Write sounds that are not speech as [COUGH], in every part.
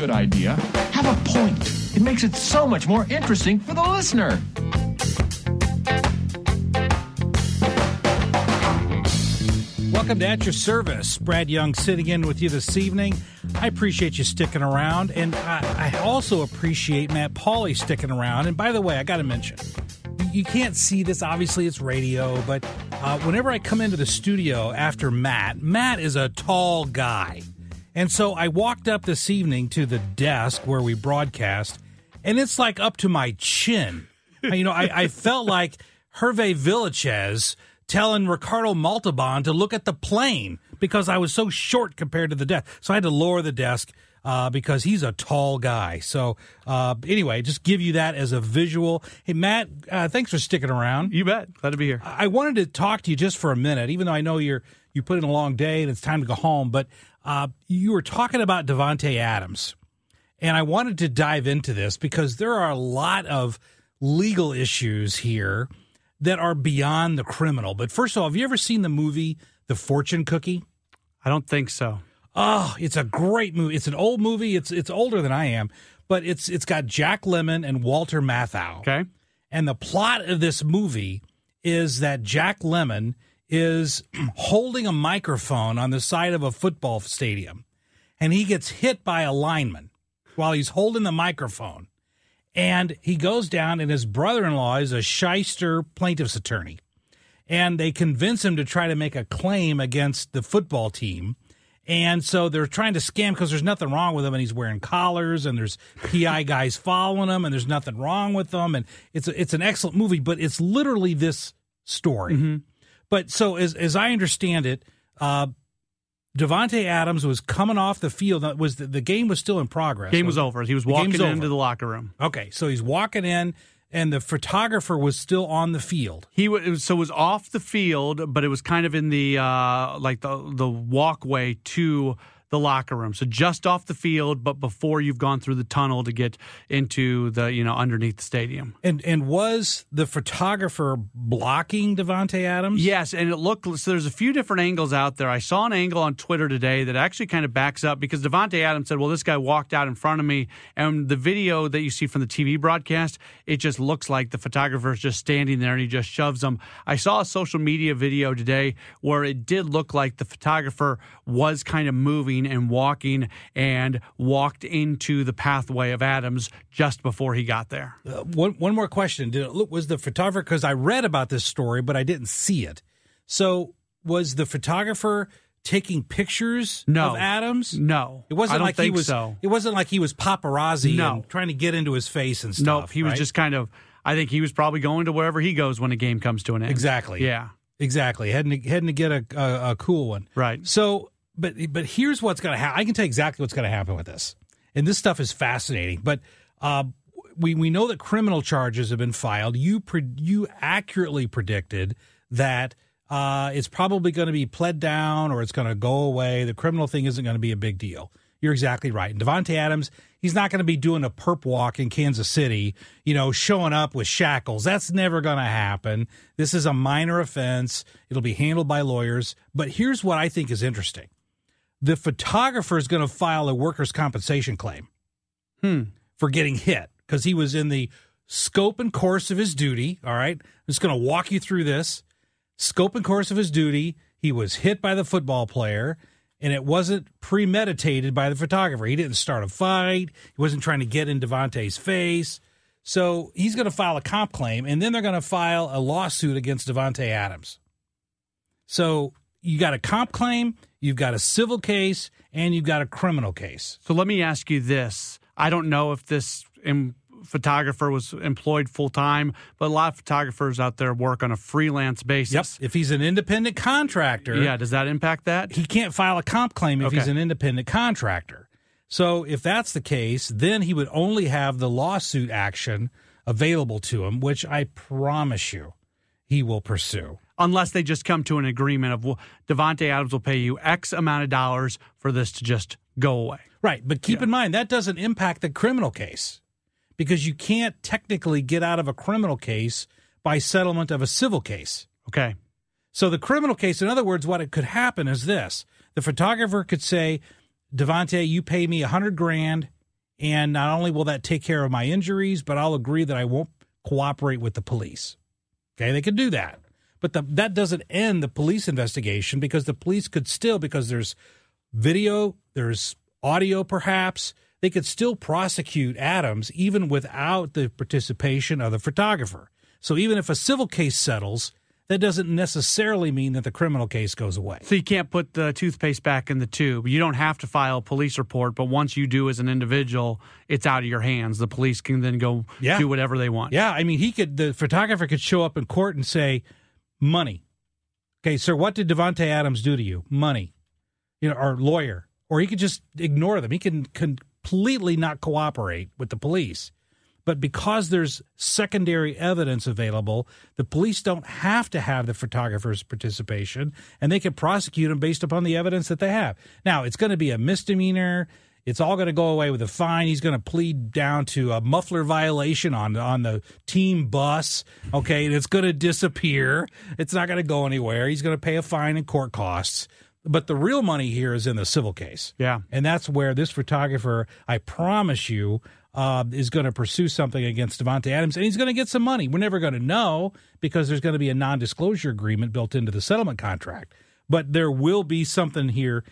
Good idea have a point. It makes it so much more interesting for the listener. Welcome to At Your Service. Brad Young sitting in with you this evening. I appreciate you sticking around, and I, I also appreciate Matt Pauley sticking around. And by the way, I got to mention, you can't see this, obviously, it's radio, but uh, whenever I come into the studio after Matt, Matt is a tall guy. And so I walked up this evening to the desk where we broadcast, and it's like up to my chin. [LAUGHS] you know, I, I felt like Hervé Villechaize telling Ricardo Montalban to look at the plane because I was so short compared to the desk. So I had to lower the desk uh, because he's a tall guy. So uh, anyway, just give you that as a visual. Hey, Matt, uh, thanks for sticking around. You bet. Glad to be here. I wanted to talk to you just for a minute, even though I know you're you put in a long day and it's time to go home. But uh, you were talking about Davante Adams, and I wanted to dive into this because there are a lot of legal issues here that are beyond the criminal. But first of all, have you ever seen the movie The Fortune Cookie? I don't think so. Oh, it's a great movie. It's an old movie. It's it's older than I am, but it's it's got Jack Lemmon and Walter Matthau. Okay. And the plot of this movie is that Jack Lemmon is holding a microphone on the side of a football stadium, and he gets hit by a lineman while he's holding the microphone. And he goes down, and his brother in law is a shyster plaintiff's attorney. And they convince him to try to make a claim against the football team. And so they're trying to scam because there's nothing wrong with him, and he's wearing collars, and there's PI guys following him, and there's nothing wrong with them, and it's a, it's an excellent movie, but it's literally this story. Mm-hmm. But so as as I understand it, uh, Davante Adams was coming off the field. That was the, the game was still in progress. Game was over. He was walking into over. the locker room. Okay, so he's walking in, and the photographer was still on the field. He was, so it was off the field, but it was kind of in the uh, like the the walkway to the locker room. So just off the field, but before you've gone through the tunnel to get into the you know underneath the stadium. And and was the photographer blocking Davante Adams? Yes, and it looked so. There's a few different angles out there. I saw an angle on Twitter today that actually kind of backs up because Davante Adams said, "Well, this guy walked out in front of me," and the video that you see from the TV broadcast, it just looks like the photographer is just standing there and he just shoves them. I saw a social media video today where it did look like the photographer was kind of moving and walking and walked into the pathway of Adams just before he got there. Uh, one one more question: Did it look was the photographer? Because I read about this story, but I didn't see it. So was the photographer taking pictures No. of Adams? No, It wasn't I don't like he was. so. It wasn't like he was paparazzi No. trying to get into his face and stuff. Nope, he was just kind of. I think he was probably going to wherever he goes when a game comes to an end. Exactly. Yeah. Exactly. Heading to, heading to get a, a, a cool one. Right. So, but but here's what's going to happen. I can tell you exactly what's going to happen with this, and this stuff is fascinating. But uh, we we know that criminal charges have been filed. You pre- you accurately predicted that uh, it's probably going to be pled down or it's going to go away. The criminal thing isn't going to be a big deal. You're exactly right. And Davante Adams, he's not going to be doing a perp walk in Kansas City, you know, showing up with shackles. That's never going to happen. This is a minor offense. It'll be handled by lawyers. But here's what I think is interesting the photographer is going to file a workers' compensation claim Hmm. for getting hit because he was in the scope and course of his duty. All right. I'm just going to walk you through this. scope and course of his duty. He was hit by the football player, and it wasn't premeditated by the photographer. He didn't start a fight. He wasn't trying to get in Davante's face. So he's going to file a comp claim, and then they're going to file a lawsuit against Davante Adams. So you got a comp claim, you've got a civil case, and you've got a criminal case. So let me ask you this. I don't know if this em- photographer was employed full time, but a lot of photographers out there work on a freelance basis. Yes. If he's an independent contractor, Yeah, does that impact that? he can't file a comp claim if Okay. he's an independent contractor. So if that's the case, then he would only have the lawsuit action available to him, which I promise you he will pursue. Unless they just come to an agreement of well, Davante Adams will pay you X amount of dollars for this to just go away. Right. But keep in mind, that doesn't impact the criminal case because you can't technically get out of a criminal case by settlement of a civil case. Okay. So the criminal case, in other words, what it could happen is this: the photographer could say, "Davante, you pay me a hundred grand, and not only will that take care of my injuries, but I'll agree that I won't cooperate with the police." Okay, they could do that, but the, that doesn't end the police investigation because the police could still, because there's video, there's audio, perhaps they could still prosecute Adams even without the participation of the photographer. So even if a civil case settles, that doesn't necessarily mean that the criminal case goes away. So you can't put the toothpaste back in the tube. You don't have to file a police report, but once you do as an individual, it's out of your hands. The police can then go Yeah. do whatever they want. Yeah, I mean, he could. The photographer could show up in court and say, "Money." Okay, sir, what did Davante Adams do to you? Money, you know, or lawyer, or he could just ignore them. He can completely not cooperate with the police. But because there's secondary evidence available, the police don't have to have the photographer's participation, and they can prosecute him based upon the evidence that they have. Now, it's going to be a misdemeanor. It's all going to go away with a fine. He's going to plead down to a muffler violation on on the team bus. Okay, and it's going to disappear. It's not going to go anywhere. He's going to pay a fine and court costs. But the real money here is in the civil case. Yeah. And that's where this photographer, I promise you, uh, is going to pursue something against Davante Adams, and he's going to get some money. We're never going to know because there's going to be a non-disclosure agreement built into the settlement contract. But there will be something here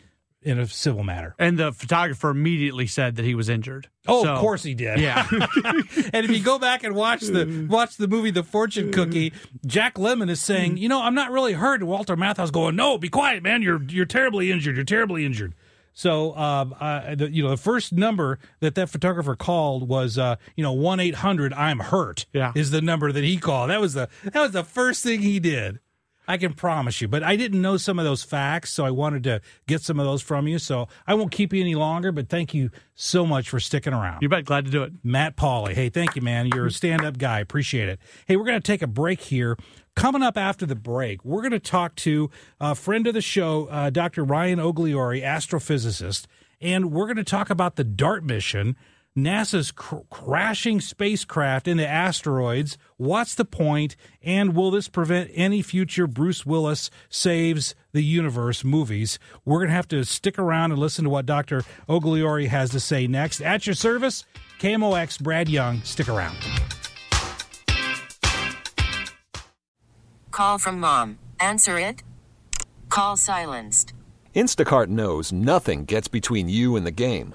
in a civil matter. And the photographer immediately said that he was injured. Oh, So- of course he did. Yeah. [LAUGHS] [LAUGHS] and if you go back and watch the watch the movie The Fortune Cookie, Jack Lemmon is saying, "You know, I'm not really hurt." And Walter Matthau's going, "No, be quiet, man. You're you're terribly injured. You're terribly injured." So, um, uh, the, you know, the first number that that photographer called was, uh, you know, one eight hundred I'm hurt. Yeah. is the number that he called. That was the that was the first thing he did. I can promise you, but I didn't know some of those facts, so I wanted to get some of those from you. So I won't keep you any longer, but thank you so much for sticking around. you bet. Glad to do it. Matt Pauley. Hey, thank you, man. You're a stand up guy. Appreciate it. Hey, we're going to take a break here. Coming up after the break, we're going to talk to a friend of the show, uh, Dr. Ryan Ogliore, astrophysicist, and we're going to talk about the DART mission. NASA's cr- crashing spacecraft into asteroids. What's the point? And will this prevent any future Bruce Willis saves the universe movies? We're going to have to stick around and listen to what Dr. Ogliore has to say next. At your service, KMOX Brad Young. Stick around. Call from mom. Answer it. Call silenced. Instacart knows nothing gets between you and the game.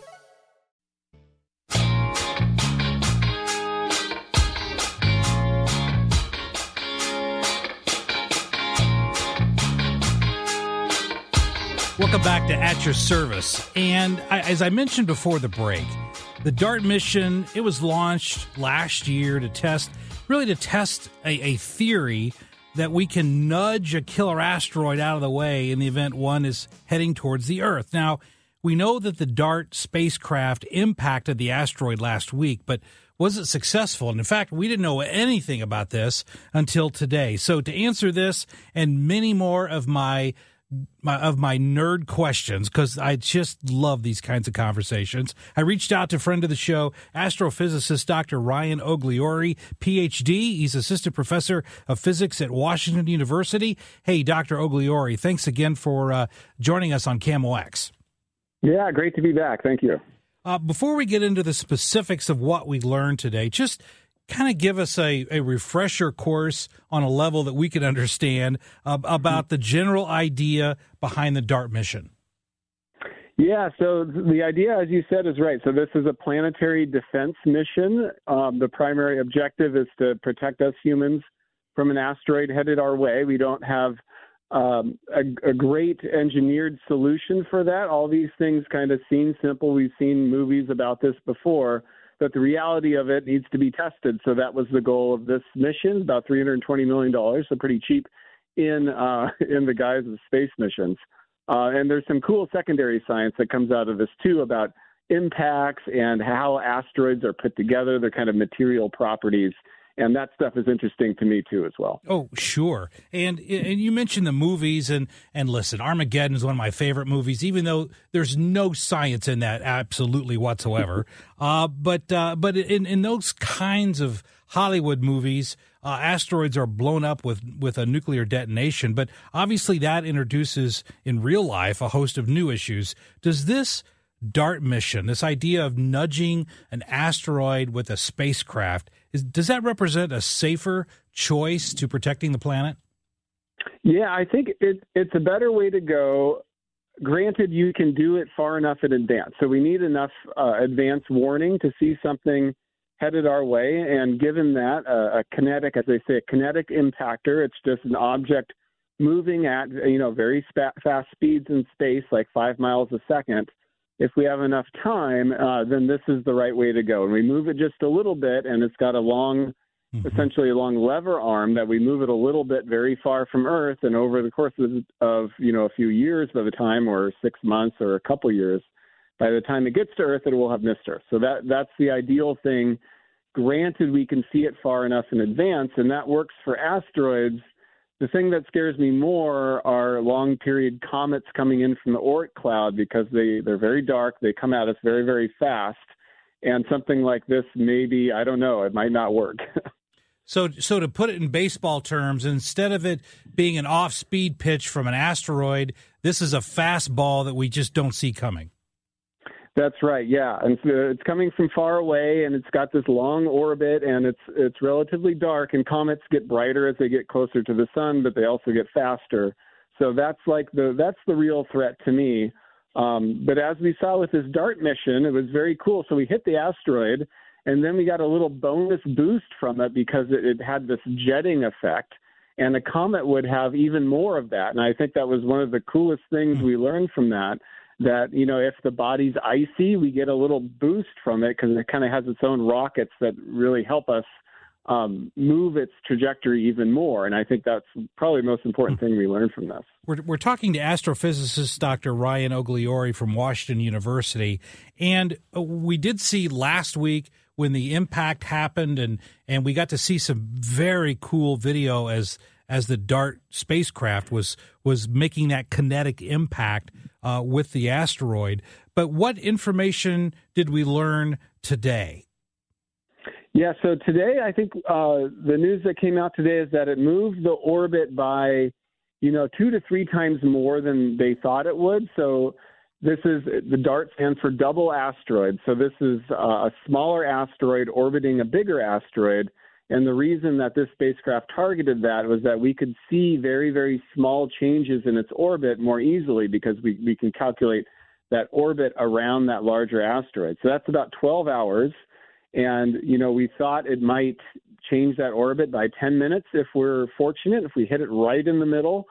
Welcome back to At Your Service. And I, as I mentioned before the break, the DART mission, it was launched last year to test, really to test a, a theory that we can nudge a killer asteroid out of the way in the event one is heading towards the Earth. Now, we know that the DART spacecraft impacted the asteroid last week, but was it successful? And in fact, we didn't know anything about this until today. So to answer this and many more of my my, of my nerd questions because I just love these kinds of conversations. I reached out to friend of the show, astrophysicist Dr. Ryan Ogliore, PhD. He's assistant professor of physics at Washington University. Hey, Dr. Ogliore, thanks again for uh, joining us on KMOX. Yeah, great to be back. Thank you. Uh, before we get into the specifics of what we learned today, just kind of give us a, a refresher course on a level that we can understand uh, about the general idea behind the DART mission? Yeah, so the idea, as you said, is right. So this is a planetary defense mission. Um, the primary objective is to protect us humans from an asteroid headed our way. We don't have um, a, a, great engineered solution for that. All these things kind of seem simple. We've seen movies about this before, but the reality of it needs to be tested. So that was the goal of this mission, about $320 million, so pretty cheap in uh, [LAUGHS] in the guise of space missions. Uh, and there's some cool secondary science that comes out of this too about impacts and how asteroids are put together, their kind of material properties, and that stuff is interesting to me too as well. Oh, sure. And and you mentioned the movies and and listen, Armageddon is one of my favorite movies, even though there's no science in that absolutely whatsoever. [LAUGHS] uh, but uh, but in in those kinds of Hollywood movies, uh, asteroids are blown up with with a nuclear detonation. But obviously, that introduces in real life a host of new issues. Does this DART mission, this idea of nudging an asteroid with a spacecraft, is, does that represent a safer choice to protecting the planet? Yeah, I think it, it's a better way to go. Granted, you can do it far enough in advance. So we need enough uh, advance warning to see something headed our way. And given that, uh, a kinetic, as they say, a kinetic impactor, it's just an object moving at you know very fast speeds in space, like five miles a second if we have enough time, uh, then this is the right way to go. And we move it just a little bit, and it's got a long, mm-hmm. essentially a long lever arm that we move it a little bit very far from Earth. And over the course of, of you know a few years by the time, or six months, or a couple years, by the time it gets to Earth, it will have missed Earth. So that that's the ideal thing. Granted, we can see it far enough in advance, and that works for asteroids the thing that scares me more are long period comets coming in from the Oort cloud because they, they're very dark. They come at us very, very fast. And something like this, maybe, I don't know, it might not work. [LAUGHS] so, so to put it in baseball terms, instead of it being an off speed pitch from an asteroid, this is a fast ball that we just don't see coming. That's right. Yeah, and so it's coming from far away, and it's got this long orbit, and it's it's relatively dark. And comets get brighter as they get closer to the sun, but they also get faster. So that's like the that's the real threat to me. Um, but as we saw with this DART mission, it was very cool. So we hit the asteroid, and then we got a little bonus boost from it because it, it had this jetting effect. And a comet would have even more of that. And I think that was one of the coolest things hmm. we learned from that that you know if the body's icy, we get a little boost from it because it kind of has its own rockets that really help us um, move its trajectory even more. And I think that's probably the most important thing we learned from this. We're, we're talking to astrophysicist Dr. Ryan Ogliore from Washington University. And uh, we did see last week when the impact happened, and and we got to see some very cool video as as the Dart spacecraft was was making that kinetic impact uh, with the asteroid. But what information did we learn today? Yeah, so today I think uh, the news that came out today is that it moved the orbit by, you know, two to three times more than they thought it would. So this is the DART stands for double asteroid. So this is uh, a smaller asteroid orbiting a bigger asteroid. And the reason that this spacecraft targeted that was that we could see very, very small changes in its orbit more easily because we, we can calculate that orbit around that larger asteroid. So that's about 12 hours. And, you know, we thought it might change that orbit by 10 minutes if we're fortunate, if we hit it right in the middle.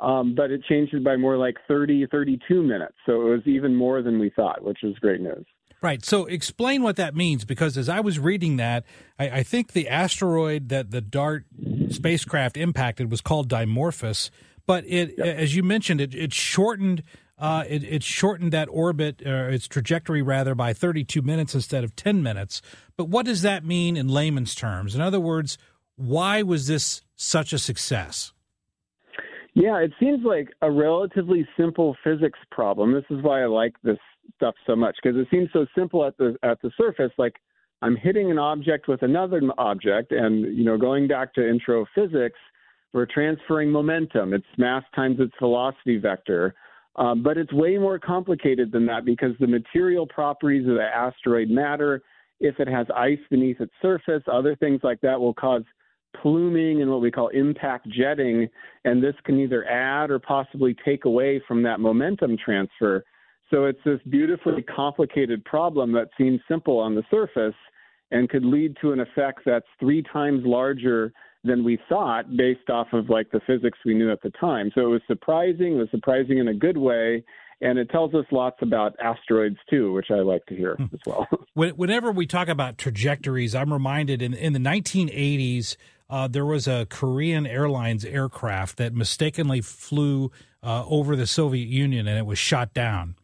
Um, but it changed it by more like 30, 32 minutes. So it was even more than we thought, which was great news. Right. So explain what that means, because as I was reading that, I, I think the asteroid that the DART spacecraft impacted was called Dimorphos, but it, yep. as you mentioned, it, it shortened uh, it, it, shortened that orbit, uh, its trajectory rather, by 32 minutes instead of 10 minutes. But what does that mean in layman's terms? In other words, why was this such a success? Yeah, it seems like a relatively simple physics problem. This is why I like this stuff so much because it seems so simple at the at the surface. Like I'm hitting an object with another object, and you know, going back to intro physics, we're transferring momentum. It's mass times its velocity vector. Um, but it's way more complicated than that because the material properties of the asteroid matter. If it has ice beneath its surface, other things like that will cause pluming and what we call impact jetting, and this can either add or possibly take away from that momentum transfer. So it's this beautifully complicated problem that seems simple on the surface and could lead to an effect that's three times larger than we thought based off of like the physics we knew at the time. So it was surprising, it was surprising in a good way. And it tells us lots about asteroids too, which I like to hear as well. [LAUGHS] Whenever we talk about trajectories, I'm reminded in, in the 1980s, uh, there was a Korean Airlines aircraft that mistakenly flew uh, over the Soviet Union and it was shot down.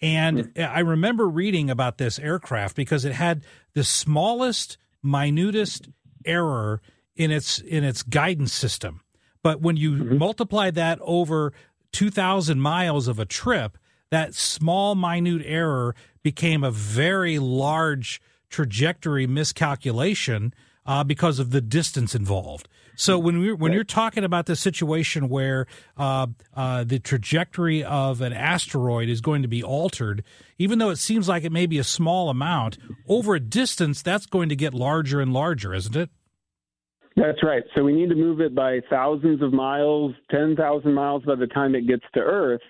And mm-hmm. I remember reading about this aircraft because it had the smallest, minutest error in its in its guidance system. But when you mm-hmm. multiply that over 2,000 miles of a trip, that small, minute error became a very large trajectory miscalculation uh, because of the distance involved. So when we when you're talking about the situation where uh, uh, the trajectory of an asteroid is going to be altered, even though it seems like it may be a small amount, over a distance that's going to get larger and larger, isn't it? That's right. So we need to move it by thousands of miles, 10,000 miles by the time it gets to Earth.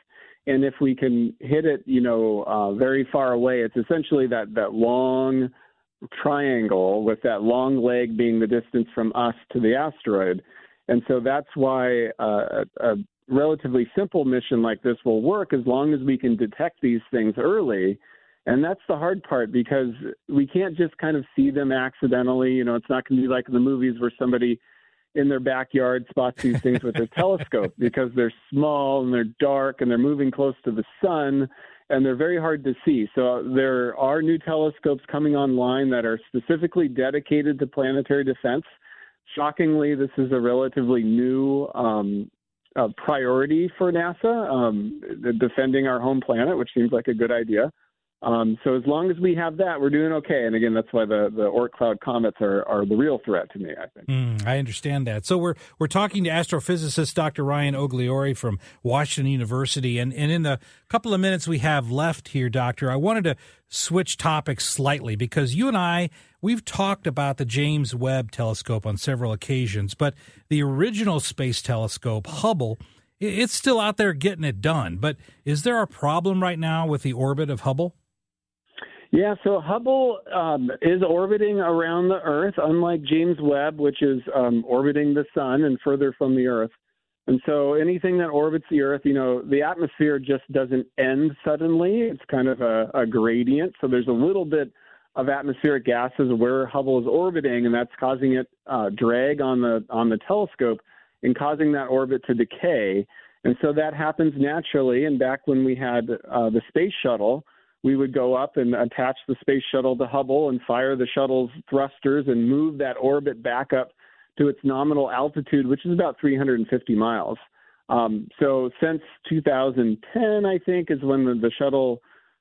And if we can hit it, you know, uh, very far away, it's essentially that, that long triangle with that long leg being the distance from us to the asteroid. And so that's why uh, a relatively simple mission like this will work as long as we can detect these things early and that's the hard part because we can't just kind of see them accidentally. You know, it's not going to be like in the movies where somebody in their backyard spots these things with their [LAUGHS] telescope because they're small and they're dark and they're moving close to the sun and they're very hard to see. So there are new telescopes coming online that are specifically dedicated to planetary defense. Shockingly, this is a relatively new um, uh, priority for NASA, um, defending our home planet, which seems like a good idea. Um, so as long as we have that, we're doing okay. And again, that's why the, the Oort cloud comets are, are the real threat to me, I think. Mm, I understand that. So we're we're talking to astrophysicist Dr. Ryan Ogliore from Washington University. And, and in the couple of minutes we have left here, Doctor, I wanted to switch topics slightly because you and I, we've talked about the James Webb telescope on several occasions, but the original space telescope, Hubble, it's still out there getting it done. But is there a problem right now with the orbit of Hubble? Yeah, so Hubble um, is orbiting around the Earth, unlike James Webb, which is um, orbiting the Sun and further from the Earth. And so anything that orbits the Earth, you know, the atmosphere just doesn't end suddenly. It's kind of a, a gradient. So there's a little bit of atmospheric gases where Hubble is orbiting, and that's causing it uh, drag on the on the telescope and causing that orbit to decay. And so that happens naturally. And back when we had uh, the space shuttle, we would go up and attach the space shuttle to Hubble and fire the shuttle's thrusters and move that orbit back up to its nominal altitude, which is about 350 miles. Um, so since 2010, I think, is when the, the shuttle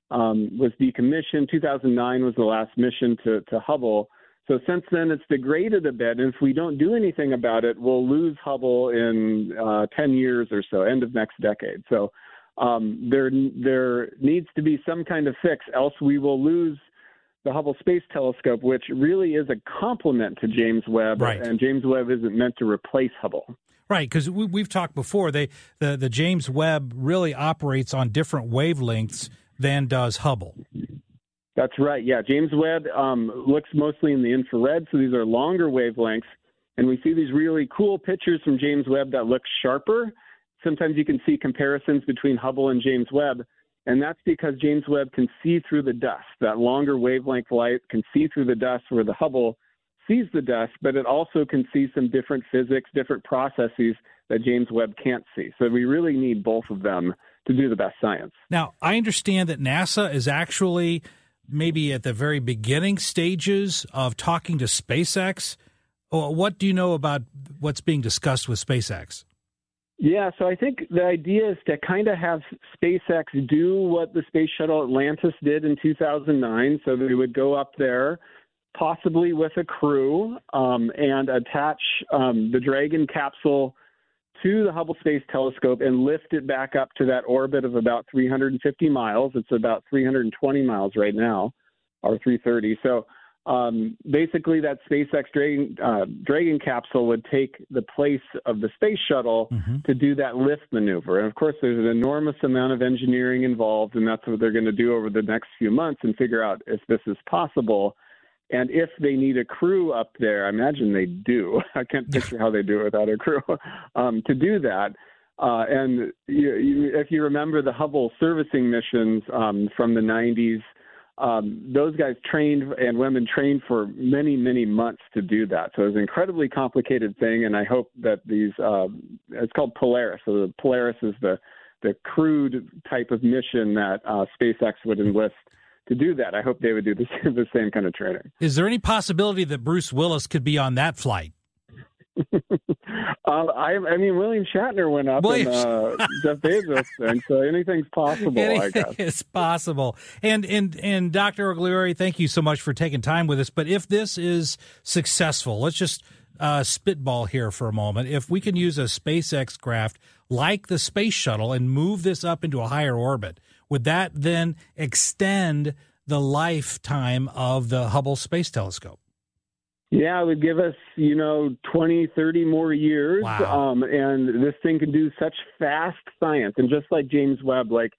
um, was decommissioned. 2009 was the last mission to, to Hubble. So since then, it's degraded a bit. And if we don't do anything about it, we'll lose Hubble in uh, 10 years or so, end of next decade. So um, there, there needs to be some kind of fix, else we will lose the Hubble Space Telescope, which really is a complement to James Webb. Right. And James Webb isn't meant to replace Hubble. Right, because we, have talked before. They the the James Webb really operates on different wavelengths than does Hubble. That's right. Yeah, James Webb um, looks mostly in the infrared, so these are longer wavelengths, and we see these really cool pictures from James Webb that look sharper. Sometimes you can see comparisons between Hubble and James Webb, and that's because James Webb can see through the dust. That longer wavelength light can see through the dust, where the Hubble sees the dust, but it also can see some different physics, different processes that James Webb can't see. So we really need both of them to do the best science. Now, I understand that NASA is actually maybe at the very beginning stages of talking to SpaceX. What do you know about what's being discussed with SpaceX? Yeah, so I think the idea is to kind of have SpaceX do what the Space Shuttle Atlantis did in 2009. So they would go up there, possibly with a crew, um, and attach um, the Dragon capsule to the Hubble Space Telescope and lift it back up to that orbit of about 350 miles. It's about 320 miles right now, or 330. So um, basically, that SpaceX Dragon, uh, Dragon capsule would take the place of the space shuttle mm-hmm. to do that lift maneuver. And of course, there's an enormous amount of engineering involved, and that's what they're going to do over the next few months and figure out if this is possible. And if they need a crew up there, I imagine they do. [LAUGHS] I can't picture how they do it without a crew [LAUGHS] um, to do that. Uh, and you, you, if you remember the Hubble servicing missions um, from the 90s, um, those guys trained and women trained for many, many months to do that. So it's an incredibly complicated thing, and I hope that these um, it's called Polaris. So the Polaris is the the crewed type of mission that uh, SpaceX would enlist to do that. I hope they would do the same, [LAUGHS] the same kind of training. Is there any possibility that Bruce Willis could be on that flight? [LAUGHS] uh, I, I, mean, William Shatner went up William... and uh, [LAUGHS] Jeff Bezos thing, so anything's possible. Anything I guess it's possible. And and and Dr. Ogliore, thank you so much for taking time with us. But if this is successful, let's just uh, spitball here for a moment. If we can use a SpaceX craft like the space shuttle and move this up into a higher orbit, would that then extend the lifetime of the Hubble Space Telescope? Yeah, it would give us, you know, 20, 30 more years. Wow. Um, and this thing can do such fast science. And just like James Webb, like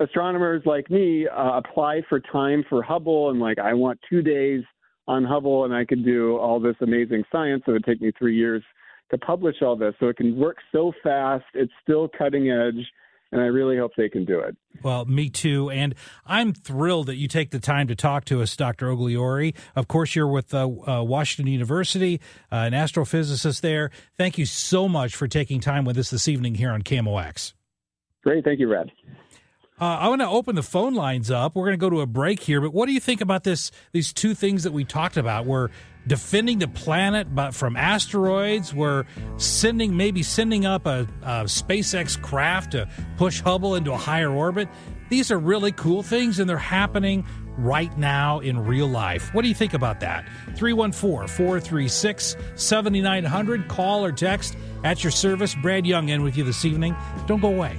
astronomers like me uh, apply for time for Hubble and like, I want two days on Hubble and I could do all this amazing science. It would take me three years to publish all this. So it can work so fast. It's still cutting edge and I really hope they can do it. Well, me too. And I'm thrilled that you take the time to talk to us, Dr. Ogliore. Of course, you're with uh, uh, Washington University, uh, an astrophysicist there. Thank you so much for taking time with us this evening here on KMOX. Great. Thank you, Red. Uh, I want to open the phone lines up. We're going to go to a break here, but what do you think about this? These two things that we talked about. We're defending the planet, but from asteroids. We're sending, maybe sending up a, a SpaceX craft to push Hubble into a higher orbit. These are really cool things, and they're happening right now in real life. What do you think about that? 314 436 7900. Call or text at your service. Brad Young in with you this evening. Don't go away.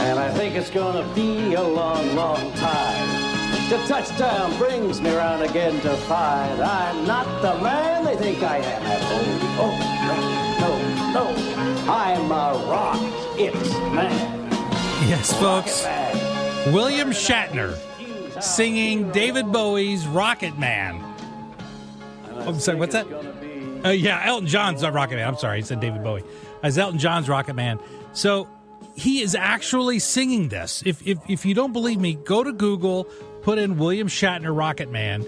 And I think it's gonna be a long, long time. The touchdown brings me round again to find I'm not the man they think I am at home. Oh, no, no, no. I'm a rock it man. Yes, folks. William Shatner singing David Bowie's Rocket Man. I'm sorry, what's that? Uh, yeah, Elton John's Rocket Man. I'm sorry, he said David Bowie. As Elton John's Rocket Man. So he is actually singing this. If, if if you don't believe me, go to Google, put in William Shatner Rocket Man.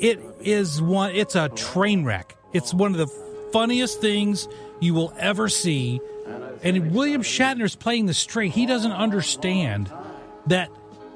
It is one. It's a train wreck. It's one of the funniest things you will ever see. And William Shatner's playing the straight. He doesn't understand that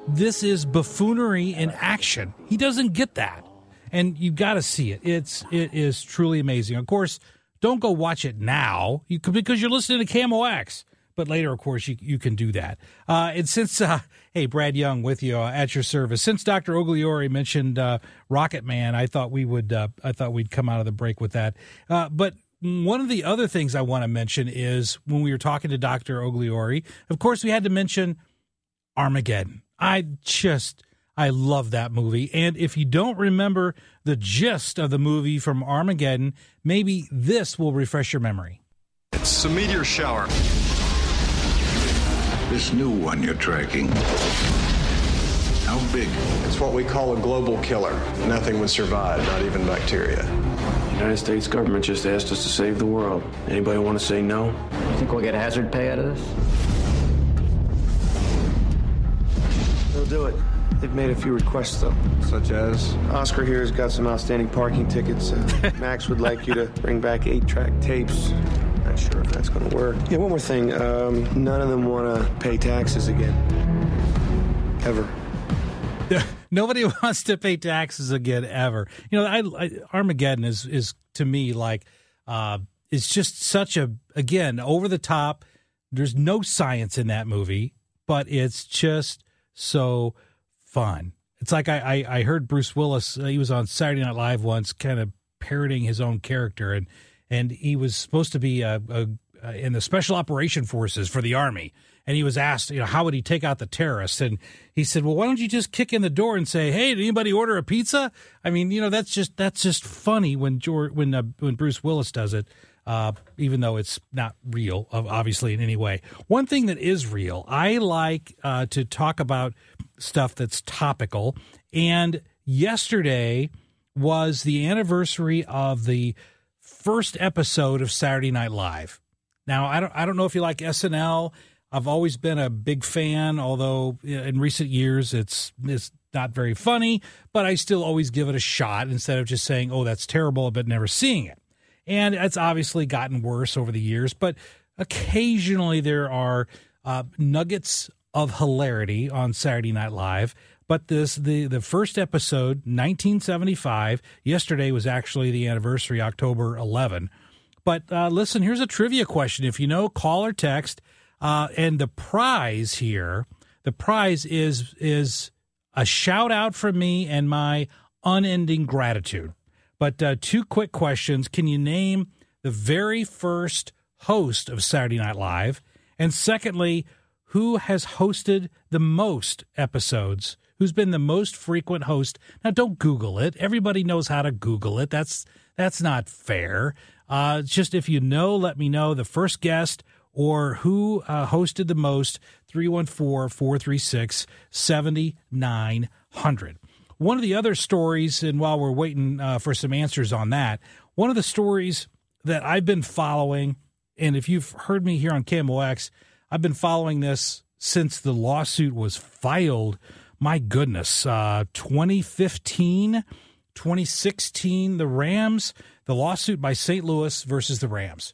this is buffoonery in action. He doesn't get that. And you've got to see it. It's it is truly amazing. Of course, don't go watch it now you because you're listening to KMOX. But later, of course, you, you can do that. Uh, and since, uh, hey, Brad Young with you uh, at your service. Since Dr. Ogliore mentioned uh, Rocket Man, I thought we would, uh, I thought we'd come out of the break with that. Uh, but one of the other things I want to mention is when we were talking to Dr. Ogliore, of course, we had to mention Armageddon. I just, I love that movie. And if you don't remember the gist of the movie from Armageddon, maybe this will refresh your memory. It's a meteor shower. This new one you're tracking. How big? It's what we call a global killer. Nothing would survive, not even bacteria. The United States government just asked us to save the world. Anybody want to say no? You think we'll get hazard pay out of this? They'll do it. They've made a few requests, though. Such as? Oscar here has got some outstanding parking tickets. Uh, [LAUGHS] Max would like you to bring back eight track tapes. Sure if that's going to work. Yeah, one more thing. Um, none of them want to pay taxes again. Ever. [LAUGHS] Nobody wants to pay taxes again ever. You know, I, I, Armageddon is is to me like uh, it's just such a again over the top. There's no science in that movie, but it's just so fun. It's like I, I, I heard Bruce Willis. Uh, he was on Saturday Night Live once, kind of parroting his own character, and and he was supposed to be a, a, a in the special operation forces for the army. And he was asked, you know, how would he take out the terrorists? And he said, well, why don't you just kick in the door and say, hey, did anybody order a pizza? I mean, you know, that's just that's just funny when George, when uh, when Bruce Willis does it. Uh, even though it's not real, obviously in any way. One thing that is real, I like uh, to talk about stuff that's topical. And yesterday was the anniversary of the first episode of Saturday Night Live. Now, I don't I don't know if you like SNL. I've always been a big fan, although in recent years it's it's not very funny, but I still always give it a shot instead of just saying, "Oh, that's terrible," but never seeing it. And it's obviously gotten worse over the years, but occasionally there are uh, nuggets of hilarity on Saturday Night Live. But this the the first episode, 1975. Yesterday was actually the anniversary, October 11. But uh, listen, here's a trivia question. If you know, call or text. Uh, and the prize here, the prize is is a shout out from me and my unending gratitude. But uh, two quick questions: Can you name the very first host of Saturday Night Live? And secondly, who has hosted the most episodes? Who's been the most frequent host? Now, don't Google it. Everybody knows how to Google it. That's that's not fair. Uh, just if you know, let me know the first guest or who uh, hosted the most. 314 436 7900. One of the other stories, and while we're waiting uh, for some answers on that, one of the stories that I've been following, and if you've heard me here on KMOX, I've been following this since the lawsuit was filed. My goodness, uh, 2015, 2016, the Rams, the lawsuit by St. Louis versus the Rams.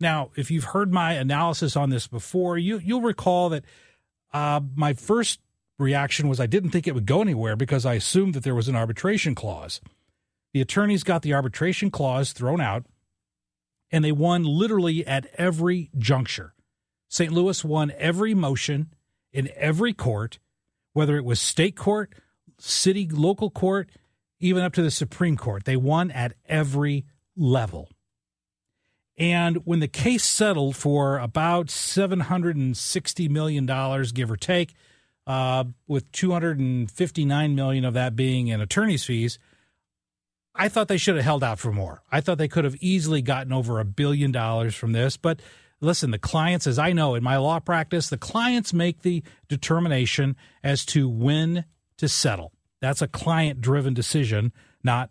Now, if you've heard my analysis on this before, you, you'll recall that uh, my first reaction was I didn't think it would go anywhere because I assumed that there was an arbitration clause. The attorneys got the arbitration clause thrown out, and they won literally at every juncture. St. Louis won every motion in every court, whether it was state court, city, local court, even up to the Supreme Court. They won at every level. And when the case settled for about $760 million, give or take, uh, with 259 million of that being in attorney's fees, I thought they should have held out for more. I thought they could have easily gotten over a billion dollars from this. But listen, the clients, as I know in my law practice, the clients make the determination as to when to settle. That's a client driven decision, not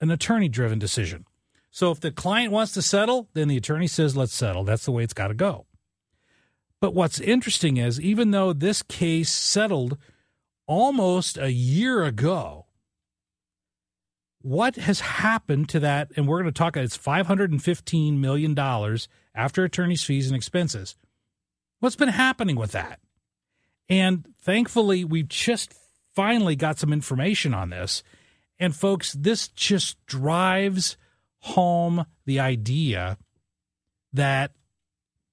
an attorney driven decision. So if the client wants to settle, then the attorney says, let's settle. That's the way it's got to go. But what's interesting is, even though this case settled almost a year ago, what has happened to that? And we're going to talk, it's $515 million after attorney's fees and expenses. What's been happening with that? And thankfully, we've just finally got some information on this. And folks, this just drives home the idea that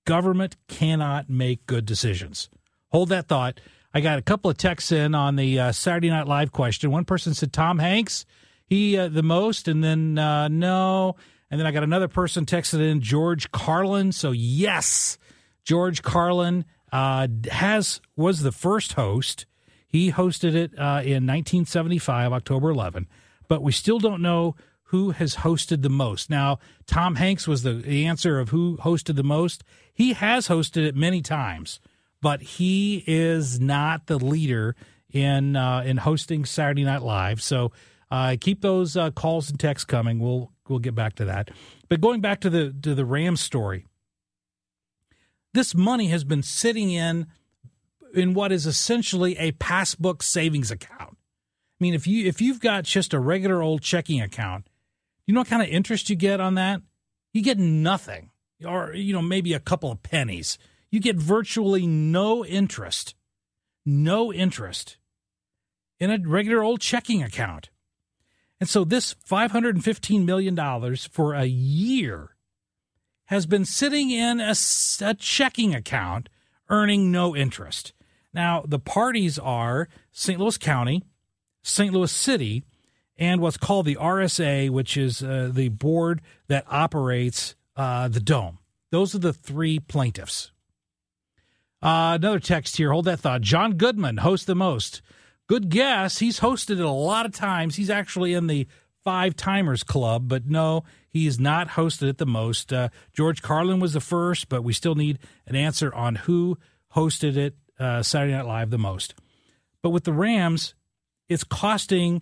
government cannot make good decisions. Hold that thought. I got a couple of texts in on the uh, Saturday Night Live question. One person said Tom Hanks, he uh, the most, and then uh, no, and then I got another person texted in George Carlin. So yes, George Carlin uh, has was the first host. He hosted it uh, in 1975, October 11, but we still don't know who has hosted the most. Now, Tom Hanks was the, the answer of who hosted the most. He has hosted it many times, but he is not the leader in uh, in hosting Saturday Night Live. So uh, keep those uh, calls and texts coming. We'll we'll get back to that. But going back to the to the Rams story, this money has been sitting in in what is essentially a passbook savings account. I mean, if you if you've got just a regular old checking account you know what kind of interest you get on that? You get nothing, or, you know, maybe a couple of pennies. You get virtually no interest, no interest in a regular old checking account. And so this $515 million for a year has been sitting in a, a, checking account earning no interest. Now, the parties are St. Louis County, St. Louis City, and what's called the RSA, which is uh, the board that operates uh, the dome. Those are the three plaintiffs. Uh, another text here. Hold that thought. John Goodman hosts the most. Good guess. He's hosted it a lot of times. He's actually in the five timers club, but no, he's not hosted it the most. Uh, George Carlin was the first, but we still need an answer on who hosted it uh, Saturday Night Live the most. But with the Rams, it's costing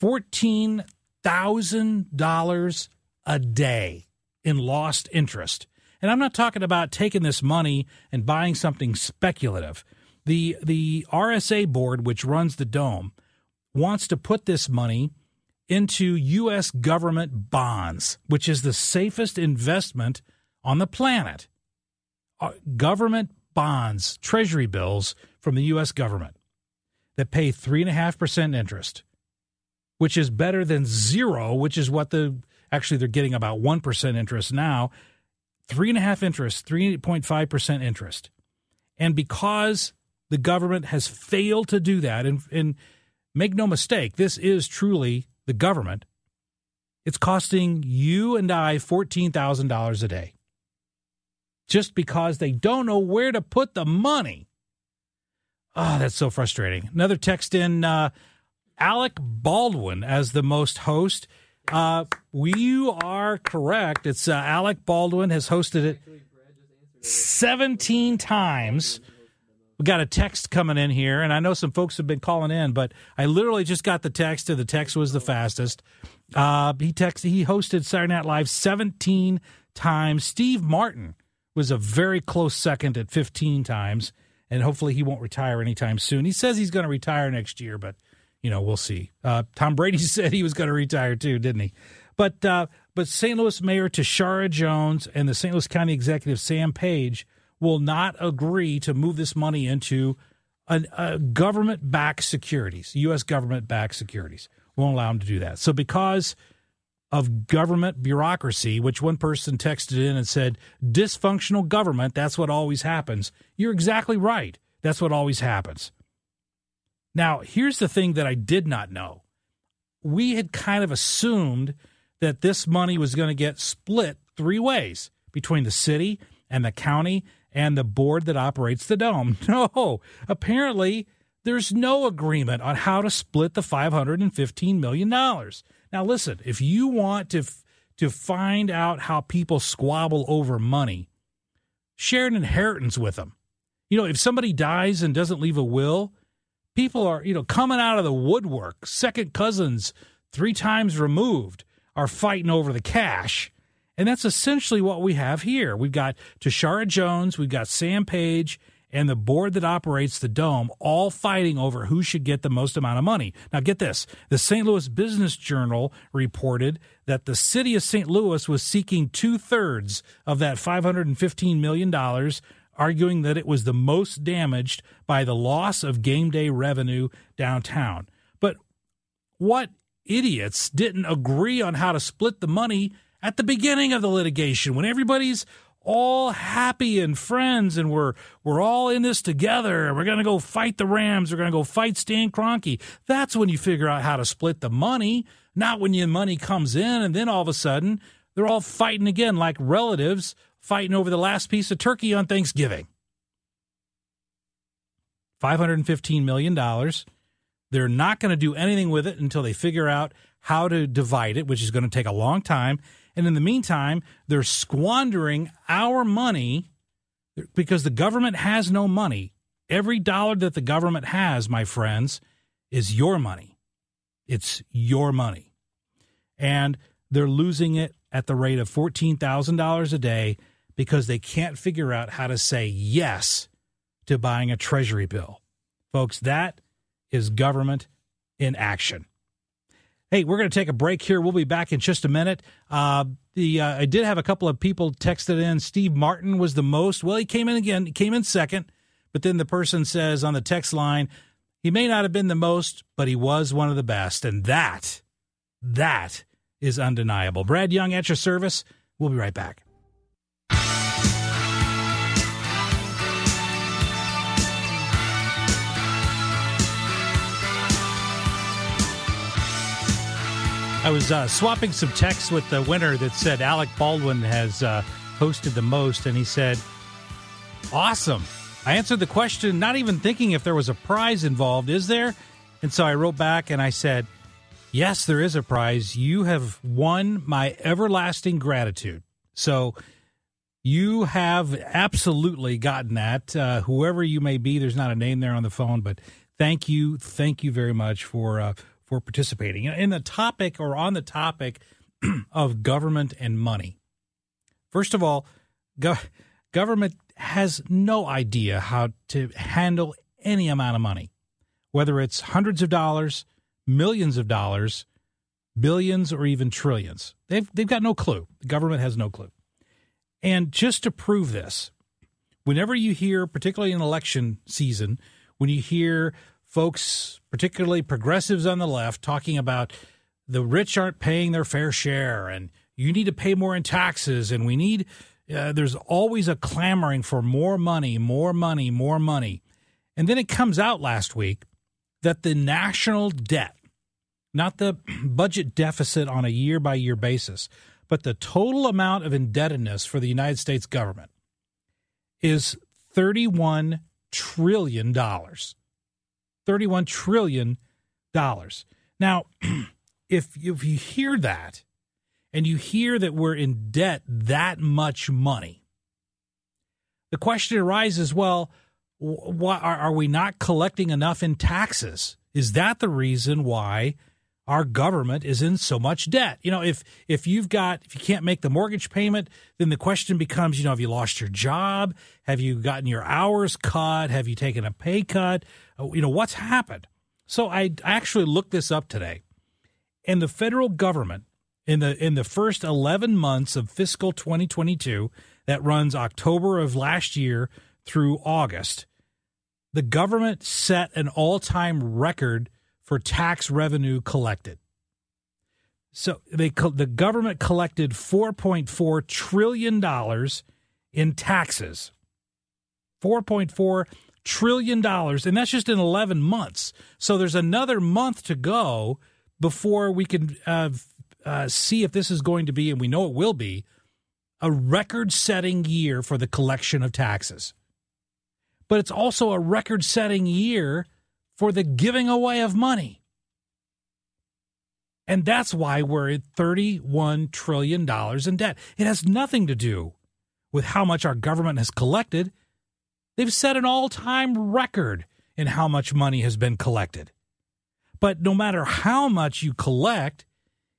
$14,000 a day in lost interest. And I'm not talking about taking this money and buying something speculative. The the RSA board which runs the dome wants to put this money into US government bonds, which is the safest investment on the planet. Uh, government bonds, treasury bills from the US government that pay 3.5% interest which is better than zero, which is what the actually they're getting about 1% interest now. Three and a half interest, 3.5% interest. And because the government has failed to do that, and, and make no mistake, this is truly the government, it's costing you and I $14,000 a day just because they don't know where to put the money. Oh, that's so frustrating. Another text in uh, Alec Baldwin as the most host. Uh, you are correct. It's uh, Alec Baldwin has hosted it 17 times. We got a text coming in here, and I know some folks have been calling in, but I literally just got the text, and the text was the fastest. Uh, he texted, he hosted Saturday Night Live 17 times. Steve Martin was a very close second at 15 times, and hopefully he won't retire anytime soon. He says he's going to retire next year, but you know, we'll see. Uh, Tom Brady [LAUGHS] said he was going to retire too, didn't he? But uh, but St. Louis Mayor Tishaura Jones and the St. Louis County Executive Sam Page will not agree to move this money into a, a government-backed securities, U.S. government-backed securities. Won't allow them to do that. So because of government bureaucracy, which one person texted in and said, dysfunctional government, that's what always happens. You're exactly right. That's what always happens. Now, here's the thing that I did not know. We had kind of assumed that this money was going to get split three ways between the city and the county and the board that operates the dome. [LAUGHS] No, apparently there's no agreement on how to split the $515 million. Now, listen, if you want to, to find out how people squabble over money, share an inheritance with them. You know, if somebody dies and doesn't leave a will, people are, you know, coming out of the woodwork, second cousins, three times removed, are fighting over the cash. And that's essentially what we have here. We've got Tishaura Jones, we've got Sam Page, and the board that operates the dome all fighting over who should get the most amount of money. Now, get this the St. Louis Business Journal reported that the city of St. Louis was seeking two thirds of that $515 million, arguing that it was the most damaged by the loss of game day revenue downtown. But what idiots didn't agree on how to split the money at the beginning of the litigation when everybody's all happy and friends and we're we're all in this together and we're going to go fight the Rams we're going to go fight Stan Kroenke that's when you figure out how to split the money not when your money comes in and then all of a sudden they're all fighting again like relatives fighting over the last piece of turkey on Thanksgiving. 515 million dollars. They're not going to do anything with it until they figure out how to divide it which is going to take a long time and in the meantime, they're squandering our money because the government has no money. Every dollar that the government has, my friends, is your money. It's your money. And they're losing it at the rate of $14,000 a day because they can't figure out how to say yes to buying a treasury bill. Folks, that is government in action. Hey, we're going to take a break here. We'll be back in just a minute. Uh, the uh, I did have a couple of people texted in. Steve Martin was the most. Well, he came in again. He came in second, but then the person says on the text line, he may not have been the most, but he was one of the best, and that, that is undeniable. Brad Young at your service. We'll be right back. I was uh, swapping some texts with the winner that said Alec Baldwin has uh, hosted the most, and he said, Awesome. I answered the question, not even thinking if there was a prize involved. Is there? And so I wrote back and I said, Yes, there is a prize. You have won my everlasting gratitude. So you have absolutely gotten that. Uh, whoever you may be, there's not a name there on the phone, but thank you. Thank you very much for uh, for participating. In the topic or on the topic [CLEARS THROAT] of government and money, first of all, go- government has no idea how to handle any amount of money, whether it's hundreds of dollars, millions of dollars, billions, or even trillions. They've, they've got no clue. The government has no clue. And just to prove this, whenever you hear, particularly in election season, when you hear folks, particularly progressives on the left, talking about the rich aren't paying their fair share and you need to pay more in taxes and we need uh, there's always a clamoring for more money, more money, more money. And then it comes out last week that the national debt, not the [CLEARS THROAT] budget deficit on a year by year basis, but the total amount of indebtedness for the United States government is $31 trillion. $31 trillion. Now, [CLEARS THROAT] if, if you hear that and you hear that we're in debt that much money, the question arises well, why, are, are we not collecting enough in taxes? Is that the reason why our government is in so much debt. You know, if if you've got if you can't make the mortgage payment, then the question becomes, you know, have you lost your job? Have you gotten your hours cut? Have you taken a pay cut? Uh, you know, what's happened? So I actually looked this up today. And the federal government in the in the first 11 months of fiscal 2022 that runs October of last year through August, the government set an all-time record for tax revenue collected. So they the government collected 4.4 trillion dollars in taxes. 4.4 trillion dollars and that's just in 11 months. So there's another month to go before we can uh, uh, see if this is going to be and we know it will be a record-setting year for the collection of taxes. But it's also a record-setting year for the giving away of money. And that's why we're at $31 trillion in debt. It has nothing to do with how much our government has collected. They've set an all time record in how much money has been collected. But no matter how much you collect,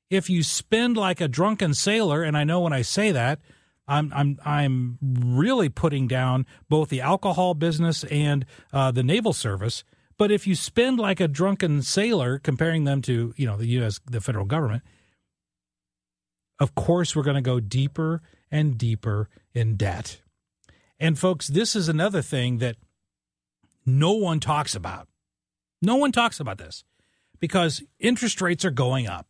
if you spend like a drunken sailor, and I know when I say that, I'm I'm I'm really putting down both the alcohol business and uh, the naval service but if you spend like a drunken sailor, comparing them to you know the U.S. the federal government, of course we're going to go deeper and deeper in debt. And folks, this is another thing that no one talks about. No one talks about this because interest rates are going up.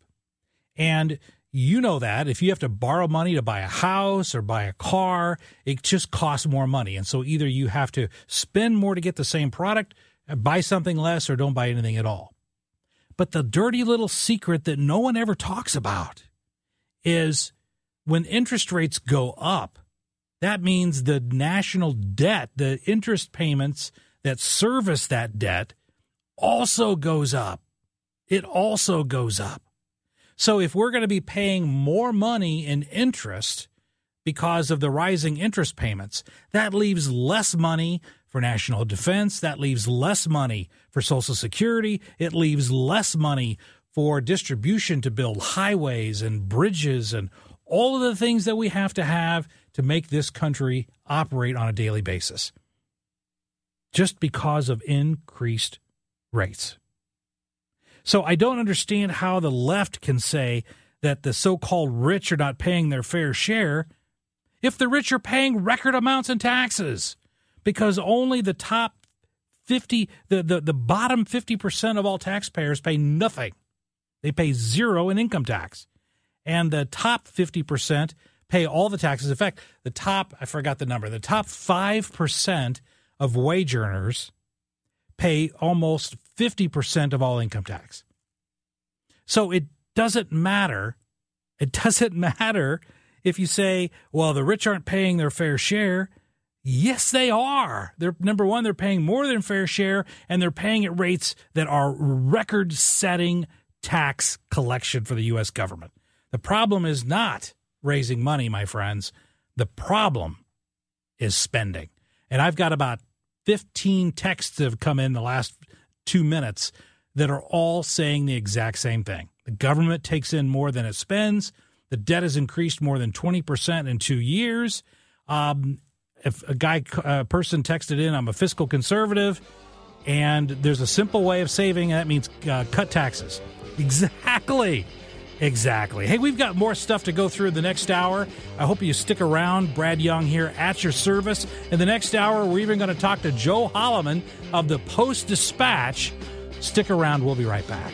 And you know that if you have to borrow money to buy a house or buy a car, it just costs more money. And so either you have to spend more to get the same product buy something less or don't buy anything at all. But the dirty little secret that no one ever talks about is when interest rates go up, that means the national debt, the interest payments that service that debt, also goes up. It also goes up. So if we're going to be paying more money in interest because of the rising interest payments, that leaves less money for national defense. That leaves less money for Social Security. It leaves less money for distribution to build highways and bridges and all of the things that we have to have to make this country operate on a daily basis. Just because of increased rates. So I don't understand how the left can say that the so called rich are not paying their fair share if the rich are paying record amounts in taxes because only the top 50 the, the, the bottom 50% of all taxpayers pay nothing. They pay zero in income tax. And the top 50% pay all the taxes. In fact the top i forgot the number the top 5% of wage earners pay almost 50% of all income tax. So it doesn't matter. It [LAUGHS] doesn't matter if you say well the rich aren't paying their fair share Yes, they are. They're number one, they're paying more than fair share, and they're paying at rates that are record setting tax collection for the U.S. government. The problem is not raising money, my friends. The problem is spending. And I've got about 15 texts that have come in the last two minutes that are all saying the exact same thing. The government takes in more than it spends. The debt has increased more than 20% in two years. Um, if a guy, a person texted in, I'm a fiscal conservative, and there's a simple way of saving, and that means uh, cut taxes. [LAUGHS] Exactly. Exactly. Hey, we've got more stuff to go through in the next hour. I hope you stick around. Brad Young here at your service. In the next hour, we're even going to talk to Joe Holleman of the Post Dispatch. Stick around. We'll be right back.